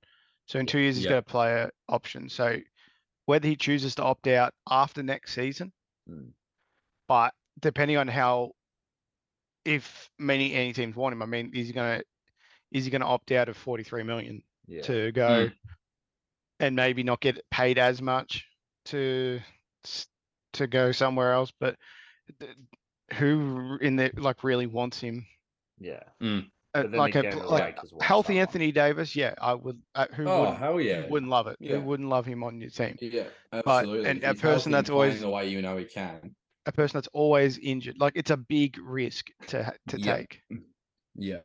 [SPEAKER 5] So in two years, he's
[SPEAKER 4] Yeah.
[SPEAKER 5] got a player option. So whether he chooses to opt out after next season,
[SPEAKER 3] Mm.
[SPEAKER 5] but depending on how, if many any teams want him, I mean, is he gonna is he gonna opt out of forty three million
[SPEAKER 3] yeah.
[SPEAKER 5] to go and maybe not get paid as much to to go somewhere else? But who in the like really wants him?
[SPEAKER 3] yeah.
[SPEAKER 5] Uh, like a
[SPEAKER 3] again,
[SPEAKER 5] pl-
[SPEAKER 3] the
[SPEAKER 5] like
[SPEAKER 3] Lakers
[SPEAKER 5] healthy
[SPEAKER 3] someone.
[SPEAKER 5] Anthony Davis, yeah, I would. Uh, who
[SPEAKER 4] Oh
[SPEAKER 5] wouldn't?
[SPEAKER 4] hell
[SPEAKER 5] who
[SPEAKER 4] yeah!
[SPEAKER 5] wouldn't love it?
[SPEAKER 4] Yeah.
[SPEAKER 5] Who wouldn't love him on your team?
[SPEAKER 4] Yeah, absolutely.
[SPEAKER 5] and
[SPEAKER 4] If
[SPEAKER 5] a person that's always-
[SPEAKER 4] the way you know he can.
[SPEAKER 5] A person that's always injured, like it's a big risk to to
[SPEAKER 4] Yeah.
[SPEAKER 5] take.
[SPEAKER 4] Yeah,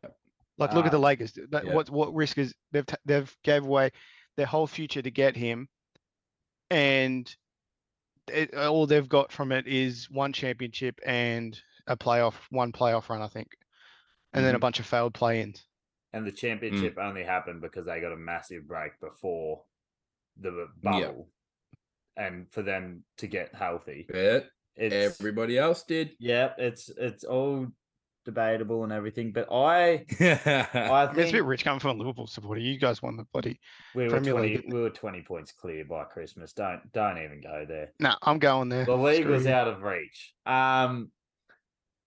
[SPEAKER 5] Like, look at the
[SPEAKER 3] Um,
[SPEAKER 5] Lakers. th- That,
[SPEAKER 4] yeah.
[SPEAKER 5] What what risk is they've t- they've gave away their whole future to get him, and it, all they've got from it is one championship and a playoff, one playoff run, I think, and then a
[SPEAKER 4] Mhm.
[SPEAKER 5] bunch of failed play-ins.
[SPEAKER 3] And the championship only happened because they got a massive break before the
[SPEAKER 4] Yeah.
[SPEAKER 3] bubble, and for them to get healthy,
[SPEAKER 4] but
[SPEAKER 3] it's
[SPEAKER 4] everybody else did.
[SPEAKER 3] yeah, it's it's all debatable and everything. But I I
[SPEAKER 5] I mean, it's a
[SPEAKER 3] think
[SPEAKER 5] bit rich coming from a Liverpool supporter. You guys won the bloody.
[SPEAKER 3] we were
[SPEAKER 5] Premier
[SPEAKER 3] twenty
[SPEAKER 5] League.
[SPEAKER 3] we were twenty points clear by Christmas. Don't don't even go there.
[SPEAKER 5] No, I'm going there.
[SPEAKER 3] the league
[SPEAKER 5] Screw
[SPEAKER 3] was
[SPEAKER 5] you.
[SPEAKER 3] out of reach. Um.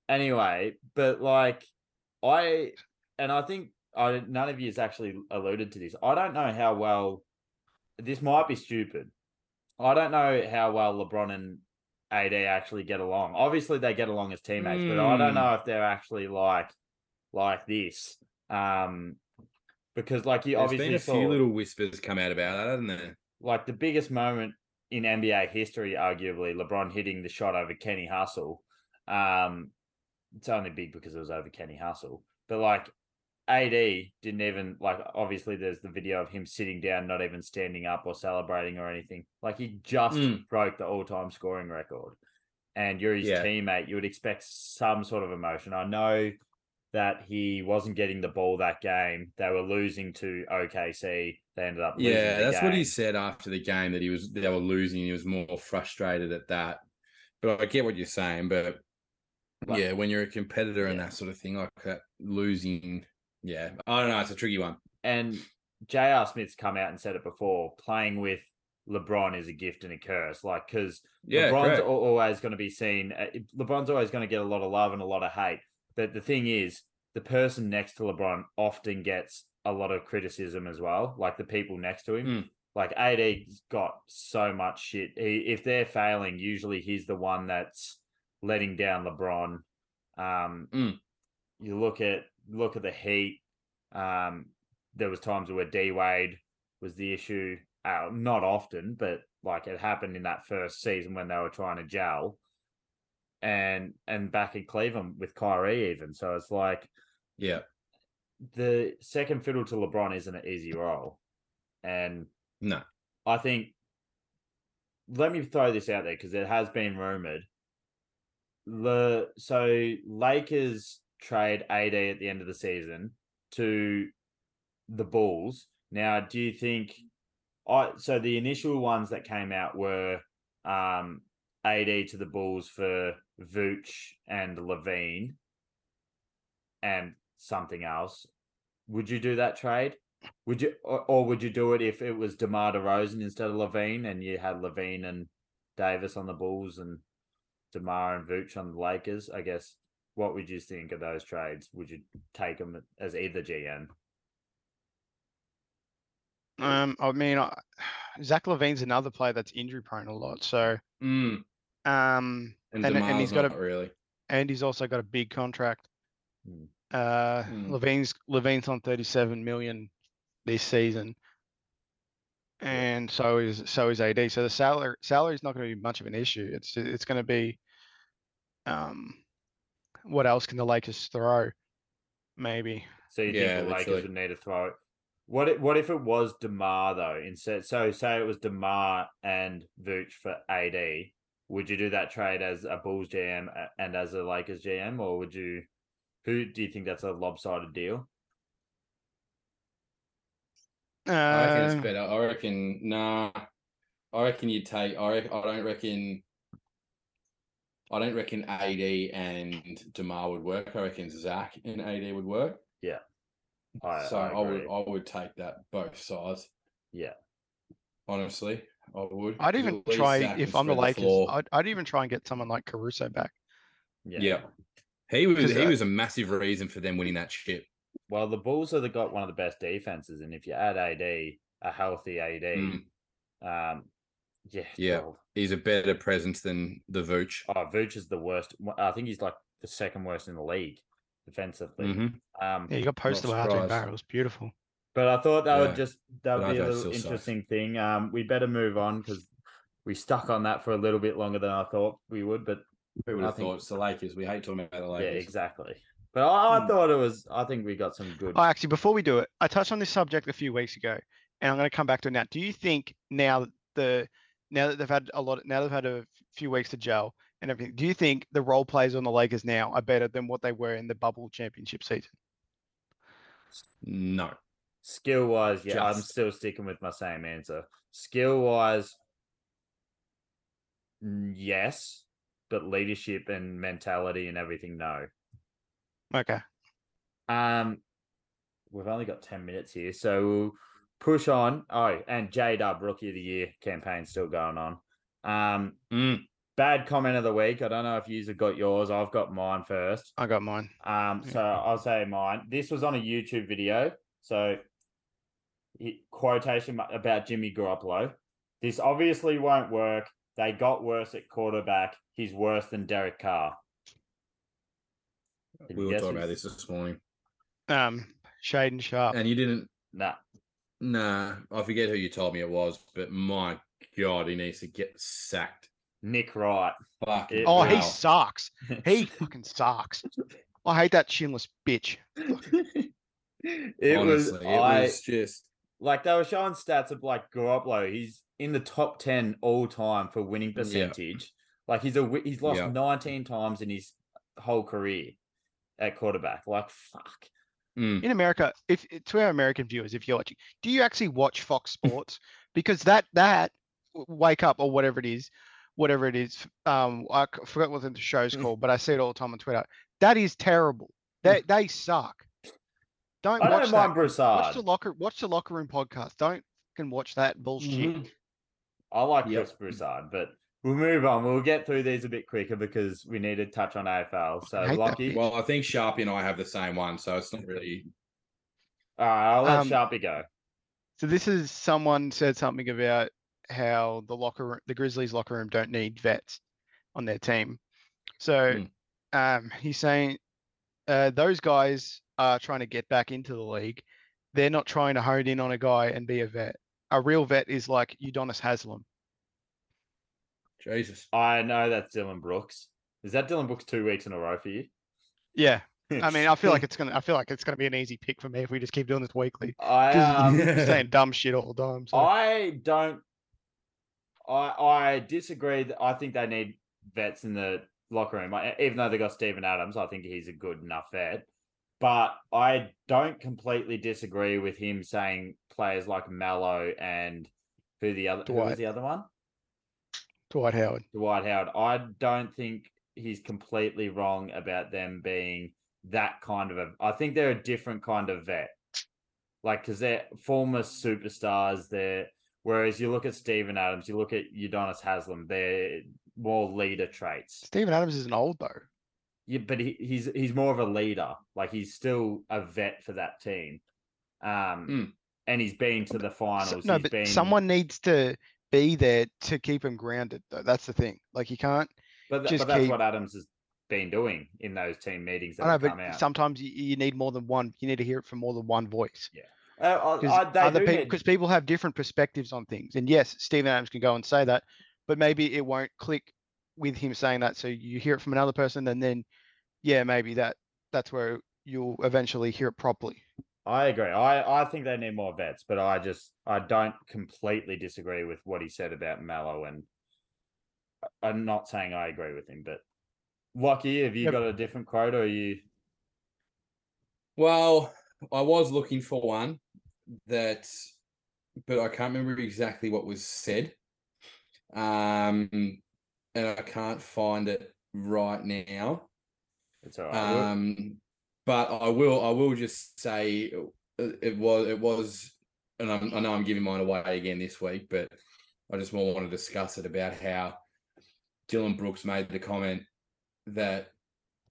[SPEAKER 3] Anyway, but like I and I think I none of you has actually alluded to this. I don't know how well this might be stupid. I don't know how well LeBron and AD actually get along. Obviously, they get along as teammates, but I don't
[SPEAKER 4] Hmm.
[SPEAKER 3] know if they're actually like like this. Um, because like you
[SPEAKER 4] There's
[SPEAKER 3] obviously
[SPEAKER 4] been a
[SPEAKER 3] saw
[SPEAKER 4] few little whispers come out about that, hasn't there?
[SPEAKER 3] like the biggest moment in NBA history, arguably, LeBron hitting the shot over Kenny Hustle. Um, it's only big because it was over Kenny Hustle, but like AD didn't even like obviously there's the video of him sitting down, not even standing up or celebrating or anything. Like he just
[SPEAKER 4] Mm.
[SPEAKER 3] broke the all time scoring record. And you're his
[SPEAKER 4] Yeah.
[SPEAKER 3] teammate, you would expect some sort of emotion. I know that he wasn't getting the ball that game. They were losing to OKC. They ended up losing
[SPEAKER 4] Yeah, that's what he said after the game that he was they were losing. He was more frustrated at that. But I get what you're saying. But
[SPEAKER 3] Like-
[SPEAKER 4] yeah, when you're a competitor and that sort of thing, like that losing, yeah, I don't know. It's a tricky one.
[SPEAKER 3] and J.R. Smith's come out and said it before. Playing with LeBron is a gift and a curse. Like because
[SPEAKER 4] Yeah,
[SPEAKER 3] LeBron's
[SPEAKER 4] correct.
[SPEAKER 3] always going to be seen. uh, LeBron's always going to get a lot of love and a lot of hate. But the thing is, the person next to LeBron often gets a lot of criticism as well. Like the people next to him.
[SPEAKER 4] Mm.
[SPEAKER 3] Like AD's got so much shit. He, if they're failing, usually he's the one that's letting down LeBron. Um,
[SPEAKER 4] Mm.
[SPEAKER 3] You look at look at the Heat. Um, there was times where D Wade was the issue. Uh, not often, but like it happened in that first season when they were trying to gel, and and back in Cleveland with Kyrie even. So it's like
[SPEAKER 4] Yeah,
[SPEAKER 3] the second fiddle to LeBron isn't an easy role, and
[SPEAKER 4] no,
[SPEAKER 3] I think let me throw this out there because it has been rumored. The so Lakers trade AD at the end of the season to the Bulls. Now, do you think I so the initial ones that came out were um AD to the Bulls for Vooch and LaVine and something else. Would you do that trade? Would you, or, or would you do it if it was DeMar DeRozan instead of LaVine, and you had LaVine and Davis on the Bulls and DeMar and Vooch on the Lakers? I guess. What would you think of those trades? Would you take them as either GM?
[SPEAKER 5] Um, I mean, I, Zach LaVine's another player that's injury prone a lot. So,
[SPEAKER 4] mm.
[SPEAKER 5] um,
[SPEAKER 4] and,
[SPEAKER 5] And- and he's got a-
[SPEAKER 4] really.
[SPEAKER 5] and he's also got a big contract.
[SPEAKER 3] Hmm.
[SPEAKER 5] Uh,
[SPEAKER 4] Hmm.
[SPEAKER 5] LaVine's LaVine's on 37 million this season, and so is so is AD. So the salary salary is not going to be much of an issue. It's it's going to be, um, what else can the Lakers throw? Maybe.
[SPEAKER 3] So you
[SPEAKER 4] Yeah,
[SPEAKER 3] think the Lakers
[SPEAKER 4] literally.
[SPEAKER 3] would need to throw it? What if, what if it was DeMar though? Instead, so say it was DeMar and Vooch for AD. Would you do that trade as a Bulls GM and as a Lakers GM, or would you? Who do you think that's a lopsided deal?
[SPEAKER 4] I reckon
[SPEAKER 5] Uh,
[SPEAKER 4] it's better. I reckon nah. I reckon you take. I reckon, I don't reckon. I don't reckon AD and DeMar would work. I reckon Zach and AD would work.
[SPEAKER 3] I,
[SPEAKER 4] so I, would. I would take that both sides.
[SPEAKER 3] Yeah,
[SPEAKER 4] Honestly, I would.
[SPEAKER 5] I'd even try
[SPEAKER 4] Zach
[SPEAKER 5] if I'm the
[SPEAKER 4] spread
[SPEAKER 5] Lakers.
[SPEAKER 4] floor.
[SPEAKER 5] I'd, I'd even try and get someone like Caruso back.
[SPEAKER 3] yeah.
[SPEAKER 4] Yeah. He was.
[SPEAKER 5] 'Cause,
[SPEAKER 4] He
[SPEAKER 5] uh,
[SPEAKER 4] was a massive reason for them winning that ship.
[SPEAKER 3] Well, the Bulls have got one of the best defenses, and if you add AD, a healthy AD,
[SPEAKER 4] Mm.
[SPEAKER 3] um, yeah,
[SPEAKER 4] Yeah.
[SPEAKER 3] well,
[SPEAKER 4] He's a better presence than the Vooch.
[SPEAKER 3] Oh, Vooch is the worst. I think he's like the second worst in the league defensively.
[SPEAKER 4] Mhm.
[SPEAKER 3] Um,
[SPEAKER 5] Yeah, you got posted by RJ
[SPEAKER 4] surprised.
[SPEAKER 5] Barrels. Beautiful.
[SPEAKER 3] but I thought that
[SPEAKER 4] Yeah.
[SPEAKER 3] would just that would
[SPEAKER 4] But
[SPEAKER 3] be a little
[SPEAKER 4] still sucks.
[SPEAKER 3] interesting thing. Um, we better move on because we stuck on that for a little bit longer than I thought we would. But
[SPEAKER 4] Who would have thought it's the Lakers? We hate talking about the Lakers.
[SPEAKER 3] yeah, exactly. But I, I
[SPEAKER 4] Hmm.
[SPEAKER 3] thought it was. I think we got some good.
[SPEAKER 5] Oh, actually, before we do it, I touched on this subject a few weeks ago, and I'm going to come back to it now. Do you think now that the now that they've had a lot, now they've had a few weeks to gel and everything, do you think the role players on the Lakers now are better than what they were in the bubble championship season?
[SPEAKER 4] No.
[SPEAKER 3] Skill wise, yeah, I'm still sticking with my same answer. Skill wise, yes, but leadership and mentality and everything, no.
[SPEAKER 5] Okay.
[SPEAKER 3] Um, we've only got ten minutes here, so we'll push on. Oh, and J Dub Rookie of the Year campaign still going on. Um,
[SPEAKER 4] Mm.
[SPEAKER 3] bad comment of the week. I don't know if you have got yours. I've got mine first.
[SPEAKER 5] I got mine.
[SPEAKER 3] Um, so I'll say mine. This was on a YouTube video. So he- quotation about Jimmy Garoppolo. This obviously won't work. They got worse at quarterback. He's worse than Derek Carr. Can
[SPEAKER 4] We were
[SPEAKER 3] guess
[SPEAKER 4] talking about this this morning,
[SPEAKER 5] Um, Shannon Sharpe.
[SPEAKER 4] and you didn't.
[SPEAKER 3] Nah.
[SPEAKER 4] Nah, I forget who you told me it was, but my God, he needs to get sacked.
[SPEAKER 3] Nick Wright.
[SPEAKER 4] Fucking
[SPEAKER 3] It-
[SPEAKER 5] Oh, he sucks. He fucking sucks. I hate that chinless bitch.
[SPEAKER 3] it was,
[SPEAKER 4] Honestly,
[SPEAKER 3] I,
[SPEAKER 4] it was just
[SPEAKER 3] like they were showing stats of like Garoppolo. He's in the top ten all time for winning percentage. Like he's a he's lost
[SPEAKER 4] Yeah.
[SPEAKER 3] 19 times in his whole career at quarterback. Like fuck.
[SPEAKER 4] mm,
[SPEAKER 5] In America, if to our American viewers, if you're watching, do you actually watch Fox Sports? because that that wake up or whatever it is, whatever it is, um, I forgot what the show's
[SPEAKER 4] Mm.
[SPEAKER 5] called, but I see it all the time on Twitter. That is terrible. They they suck. Don't
[SPEAKER 3] I
[SPEAKER 5] watch
[SPEAKER 3] don't
[SPEAKER 5] that.
[SPEAKER 3] mind Broussard.
[SPEAKER 5] Watch the locker. Watch the locker room podcast. Don't can watch that bullshit.
[SPEAKER 4] mhm.
[SPEAKER 3] I like
[SPEAKER 4] Yep.
[SPEAKER 3] Chris Broussard, but we'll move on. We'll get through these a bit quicker because we need to touch on AFL. So
[SPEAKER 5] I
[SPEAKER 3] lucky.
[SPEAKER 4] Well, I think Sharpie and I have the same one, so it's not really.
[SPEAKER 3] right, I'll let
[SPEAKER 5] Um,
[SPEAKER 3] Sharpie go.
[SPEAKER 5] So this is someone said something about how the locker room, the Grizzlies locker room don't need vets on their team. So um, he's saying uh, those guys are trying to get back into the league. They're not trying to hone in on a guy and be a vet. A real vet is like Udonis Haslem.
[SPEAKER 4] Jesus.
[SPEAKER 3] I know that's Dillon Brooks. Is that Dillon Brooks two weeks in a row for you?
[SPEAKER 5] Yeah, I mean, I feel like it's gonna. I feel like it's gonna be an easy pick for me if we just keep doing this weekly.
[SPEAKER 3] I um,
[SPEAKER 5] saying dumb shit all the time. So.
[SPEAKER 3] I don't. I I disagree. That I think they need vets in the locker room. I, even though they got Steven Adams, I think he's a good enough vet. But I don't completely disagree with him saying players like Melo and who the other who was the other one?
[SPEAKER 5] Dwight Howard.
[SPEAKER 3] Dwight Howard. I don't think he's completely wrong about them being that kind of a. I think they're a different kind of vet, like because they're former superstars. They're whereas you look at Steven Adams, you look at Udonis Haslem, they're more leader traits.
[SPEAKER 5] Steven Adams isn't old though.
[SPEAKER 3] Yeah, but he, he's he's more of a leader. Like he's still a vet for that team, um,
[SPEAKER 4] Mm.
[SPEAKER 3] and he's been to the
[SPEAKER 5] S-
[SPEAKER 3] finals.
[SPEAKER 5] no,
[SPEAKER 3] he's
[SPEAKER 5] but
[SPEAKER 3] been,
[SPEAKER 5] someone needs to be there to keep him grounded. Though that's the thing. Like you can't.
[SPEAKER 3] but, th-
[SPEAKER 5] just
[SPEAKER 3] but that's
[SPEAKER 5] keep-
[SPEAKER 3] what Adams has been doing in those team meetings that
[SPEAKER 5] I know,
[SPEAKER 3] have
[SPEAKER 5] but
[SPEAKER 3] out.
[SPEAKER 5] sometimes you, you need more than one. You need to hear it from more than one voice.
[SPEAKER 3] Yeah. Uh,
[SPEAKER 5] because other people, people have different perspectives on things. And yes, Steven Adams can go and say that, but maybe it won't click with him saying that. So you hear it from another person, and then, yeah, maybe that that's where you'll eventually hear it properly.
[SPEAKER 3] I agree. I, I think they need more vets, but I just I don't completely disagree with what he said about Melo, and I'm not saying I agree with him. But Lucky, have you
[SPEAKER 5] Yep.
[SPEAKER 3] got a different quote, or are you?
[SPEAKER 4] Well, I was looking for one that, but I can't remember exactly what was said. Um, and I can't find it right now.
[SPEAKER 3] It's all right. We'll-
[SPEAKER 4] Um, but I will. I will just say it was. It was, and I'm, I know I'm giving mine away again this week, but I just more want to discuss it about how Dillon Brooks made the comment that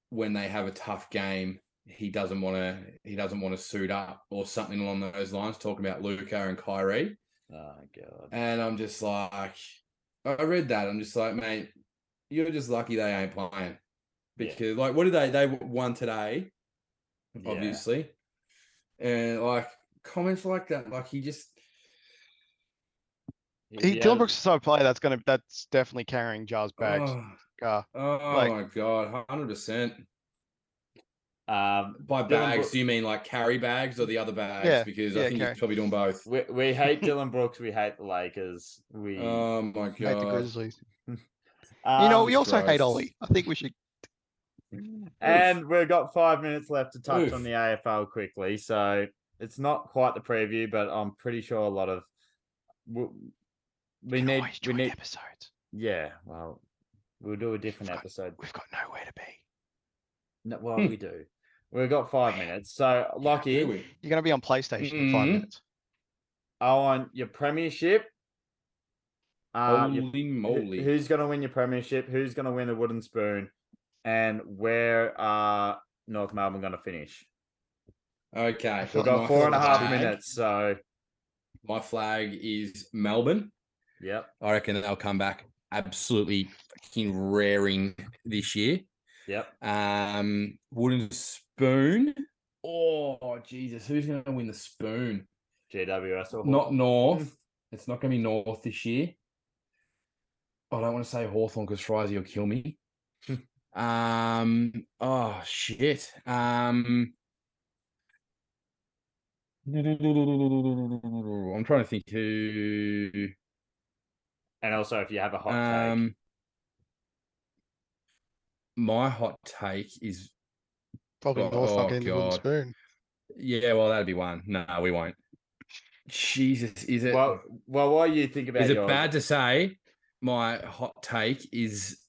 [SPEAKER 4] when they have a tough game, he doesn't want to. He doesn't want to suit up or something along those lines. Talking about Luka and Kyrie,
[SPEAKER 3] oh god.
[SPEAKER 4] and I'm just like, I read that. I'm just like, mate, you're just lucky they ain't playing
[SPEAKER 3] Yeah.
[SPEAKER 4] because, like, what did they? They won today,
[SPEAKER 3] Yeah.
[SPEAKER 4] obviously, and like comments like that, like he just,
[SPEAKER 5] He,
[SPEAKER 3] Yeah,
[SPEAKER 5] Dillon Brooks is the type of player that's gonna that's definitely carrying Ja's bags.
[SPEAKER 4] oh,
[SPEAKER 5] Uh,
[SPEAKER 4] oh
[SPEAKER 5] like-
[SPEAKER 4] my god, hundred percent.
[SPEAKER 3] Um,
[SPEAKER 4] By
[SPEAKER 3] Dillon
[SPEAKER 4] bags,
[SPEAKER 3] Brook-
[SPEAKER 4] do you mean like carry bags or the other bags?
[SPEAKER 5] Yeah,
[SPEAKER 4] because
[SPEAKER 5] yeah,
[SPEAKER 4] I think
[SPEAKER 5] carry.
[SPEAKER 4] he's probably doing both.
[SPEAKER 3] we we hate Dillon Brooks. We hate the Lakers. We
[SPEAKER 4] Oh my
[SPEAKER 5] hate the
[SPEAKER 4] god.
[SPEAKER 5] Grizzlies.
[SPEAKER 3] um,
[SPEAKER 5] you know, we also hate
[SPEAKER 4] Christ.
[SPEAKER 5] Ollie. I think we should.
[SPEAKER 3] And we've got five minutes left to touch on the AFL quickly. So it's not quite the preview, but I'm pretty sure a lot of we, we need we need
[SPEAKER 5] episodes.
[SPEAKER 3] yeah. Well, we'll do a different
[SPEAKER 5] We've got-
[SPEAKER 3] episode.
[SPEAKER 5] We've got nowhere to be.
[SPEAKER 3] No, well, we do. We've got five minutes. So lucky.
[SPEAKER 5] You're gonna be on PlayStation in five
[SPEAKER 4] Mhm.
[SPEAKER 5] minutes.
[SPEAKER 3] I want your premiership. Um,
[SPEAKER 4] Holy moly.
[SPEAKER 3] who's going to win your premiership? Who's going to win the wooden spoon? And where are North Melbourne going to finish?
[SPEAKER 4] Okay.
[SPEAKER 3] We've got four and a half
[SPEAKER 4] flag-
[SPEAKER 3] minutes. So,
[SPEAKER 4] My flag is Melbourne.
[SPEAKER 3] yep.
[SPEAKER 4] I reckon they'll come back absolutely fucking raring this year.
[SPEAKER 3] Yep.
[SPEAKER 4] Um, wooden spoon. Oh Jesus, who's going to win the spoon?
[SPEAKER 3] GWS or
[SPEAKER 4] Not North. It's not going to be North this year. I don't want to say Hawthorn because Frizy will kill me. Um. Oh shit. Um. I'm trying to think who.
[SPEAKER 3] And also, if you have a hot take,
[SPEAKER 4] Um. My hot take is
[SPEAKER 5] Probably
[SPEAKER 4] Oh,
[SPEAKER 5] North
[SPEAKER 4] oh,
[SPEAKER 5] not the
[SPEAKER 4] God.
[SPEAKER 5] spoon.
[SPEAKER 4] yeah. Well, that'd be one. No, we won't. Jesus, is it?
[SPEAKER 3] well, well, what do you think about
[SPEAKER 4] is it
[SPEAKER 3] your?
[SPEAKER 4] bad to say my hot take is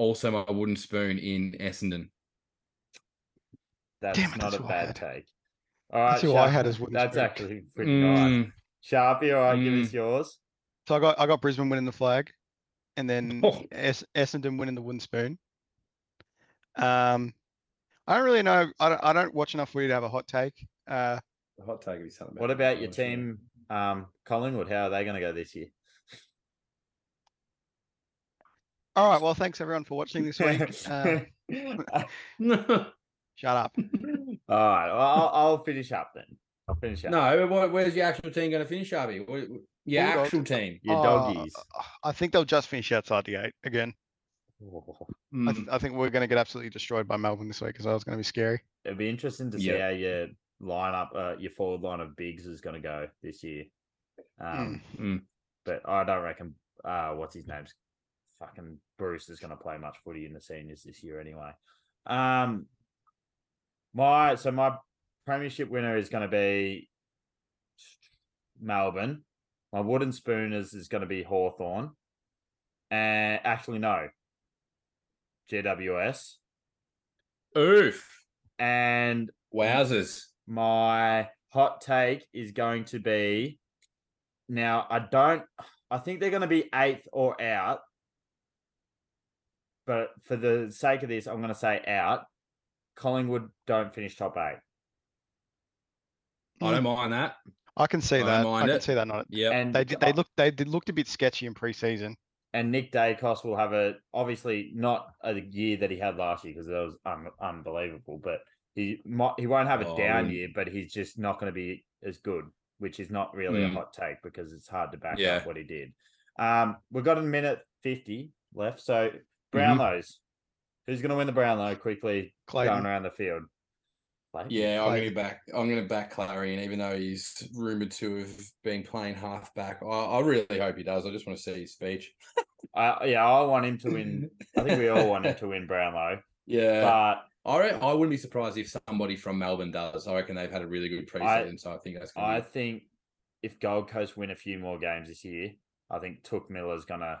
[SPEAKER 4] also my wooden spoon in Essendon?
[SPEAKER 3] That's
[SPEAKER 5] Damn it,
[SPEAKER 3] not
[SPEAKER 5] that's
[SPEAKER 3] a
[SPEAKER 5] who I
[SPEAKER 3] bad
[SPEAKER 5] had.
[SPEAKER 3] take. All right,
[SPEAKER 5] That's who I
[SPEAKER 3] Sharp-
[SPEAKER 5] had as wooden
[SPEAKER 3] That's
[SPEAKER 5] spoon.
[SPEAKER 3] actually pretty nice.
[SPEAKER 4] Mm,
[SPEAKER 3] Sharpie, all right, give us yours.
[SPEAKER 5] So I got I got Brisbane winning the flag, and then
[SPEAKER 4] Oh.
[SPEAKER 5] Es- Essendon winning the wooden spoon. Um, I don't really know. I don't, I don't watch enough for you to have a hot take. Uh,
[SPEAKER 4] the hot take would be something.
[SPEAKER 3] What about your team, um, Collingwood? How are they going to go this year?
[SPEAKER 5] All right. Well, thanks everyone for watching this week. Uh, shut up.
[SPEAKER 3] All right, well, I'll, I'll finish up then. I'll finish up.
[SPEAKER 4] no, what, where's your actual team going to finish, Harvey? What, what- your
[SPEAKER 5] Bulldogs.
[SPEAKER 4] actual team.
[SPEAKER 3] Your
[SPEAKER 5] Uh,
[SPEAKER 3] doggies.
[SPEAKER 5] I think they'll just finish outside the eight again.
[SPEAKER 3] Oh,
[SPEAKER 5] I,
[SPEAKER 4] Mm,
[SPEAKER 5] th- I think we're going to get absolutely destroyed by Melbourne this week, because well. It's going to be scary.
[SPEAKER 3] It'll be interesting to see
[SPEAKER 4] Yeah.
[SPEAKER 3] how your lineup, uh, your forward line of bigs is going to go this year. Um,
[SPEAKER 4] mm.
[SPEAKER 3] but I don't reckon. Uh, what's his name's fucking Bruce is going to play much footy in the seniors this year anyway. Um, my so my premiership winner is going to be Melbourne. My wooden spoon is is going to be Hawthorn. And actually, no, GWS.
[SPEAKER 4] Oof.
[SPEAKER 3] And
[SPEAKER 4] Wowzers.
[SPEAKER 3] my hot take is going to be now I don't I think they're going to be eighth or out. But for the sake of this, I'm going to say out. Collingwood don't finish top eight.
[SPEAKER 4] I don't mind that.
[SPEAKER 5] I can see
[SPEAKER 4] I don't
[SPEAKER 5] that. I
[SPEAKER 4] mind
[SPEAKER 5] can
[SPEAKER 4] it.
[SPEAKER 5] see that. Not
[SPEAKER 4] Yeah.
[SPEAKER 3] And
[SPEAKER 5] they did. They looked. They did looked a bit sketchy in preseason.
[SPEAKER 3] and Nick Daicos will have a obviously not a year that he had last year because that was un, unbelievable. But he might he won't have a
[SPEAKER 4] Oh,
[SPEAKER 3] down year, but he's just not going to be as good, which is not really
[SPEAKER 4] Mm.
[SPEAKER 3] a hot take because it's hard to back
[SPEAKER 4] Yeah.
[SPEAKER 3] up what he did. Um, we've got a minute fifty left, so.
[SPEAKER 4] Mm-hmm.
[SPEAKER 3] Brownlows. Who's going to win the Brownlow quickly going
[SPEAKER 5] Clayton.
[SPEAKER 3] around the field? Clayton?
[SPEAKER 4] Yeah, I'm
[SPEAKER 5] Like-
[SPEAKER 4] going to back. I'm going to back Clarion, even though he's rumored to have been playing halfback. I, I really hope he does. I just want to see his speech.
[SPEAKER 3] I, uh, yeah, I want him to win. I think we all want him to win Brownlow,
[SPEAKER 4] Yeah,
[SPEAKER 3] but
[SPEAKER 4] I re- I wouldn't be surprised if somebody from Melbourne does. I reckon they've had a really good preseason, so I think that's going
[SPEAKER 3] I
[SPEAKER 4] to be.
[SPEAKER 3] think if Gold Coast win a few more games this year, I think Touk Miller's gonna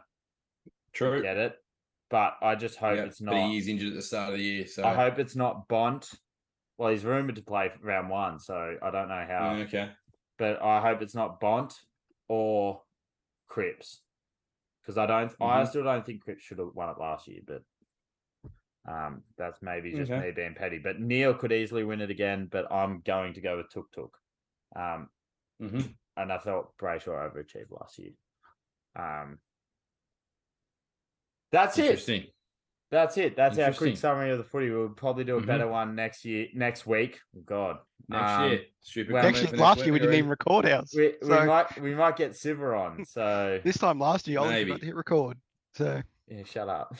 [SPEAKER 4] True.
[SPEAKER 3] get it. But I just hope
[SPEAKER 4] Yeah,
[SPEAKER 3] it's
[SPEAKER 4] but
[SPEAKER 3] not.
[SPEAKER 4] he is injured at the start of the year, so
[SPEAKER 3] I hope it's not Bont. Well, he's rumored to play round one, so I don't know how.
[SPEAKER 4] okay.
[SPEAKER 3] But I hope it's not Bont or Cripps, because I don't. I
[SPEAKER 4] Mhm.
[SPEAKER 3] still don't think Cripps should have won it last year, but. Um, that's maybe just
[SPEAKER 4] Okay.
[SPEAKER 3] me being petty, but Neale could easily win it again. But I'm going to go with Tuk Tuk. Um,
[SPEAKER 4] hmm
[SPEAKER 3] and I thought Brayshaw overachieved last year. Um, that's it.
[SPEAKER 4] Interesting.
[SPEAKER 3] That's it. That's our quick summary of the footy. We'll probably do a
[SPEAKER 4] Mhm.
[SPEAKER 3] better one next year, next week. Oh, God,
[SPEAKER 4] Next
[SPEAKER 3] Um,
[SPEAKER 4] year, stupid.
[SPEAKER 3] well,
[SPEAKER 4] comment
[SPEAKER 5] Actually,
[SPEAKER 4] for next
[SPEAKER 5] last year we didn't even record ours.
[SPEAKER 3] we, we might we might get Silver on. So
[SPEAKER 5] This time last year, I was
[SPEAKER 4] Maybe.
[SPEAKER 5] about to hit record. So
[SPEAKER 3] yeah, shut up.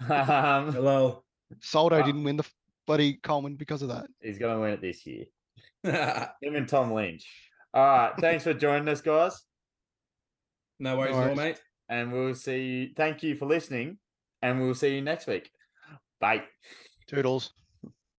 [SPEAKER 3] um,
[SPEAKER 4] Hello.
[SPEAKER 5] Soldo
[SPEAKER 3] Uh,
[SPEAKER 5] didn't win the f- bloody Coleman because of that.
[SPEAKER 3] he's gonna win it this year. Him and Tom Lynch. All right. Thanks for joining us, guys,
[SPEAKER 4] no worries,
[SPEAKER 5] No
[SPEAKER 4] at all,
[SPEAKER 5] worries.
[SPEAKER 4] mate.
[SPEAKER 3] And we'll see you. Thank you for listening, and we'll see you next week. Bye.
[SPEAKER 5] Toodles.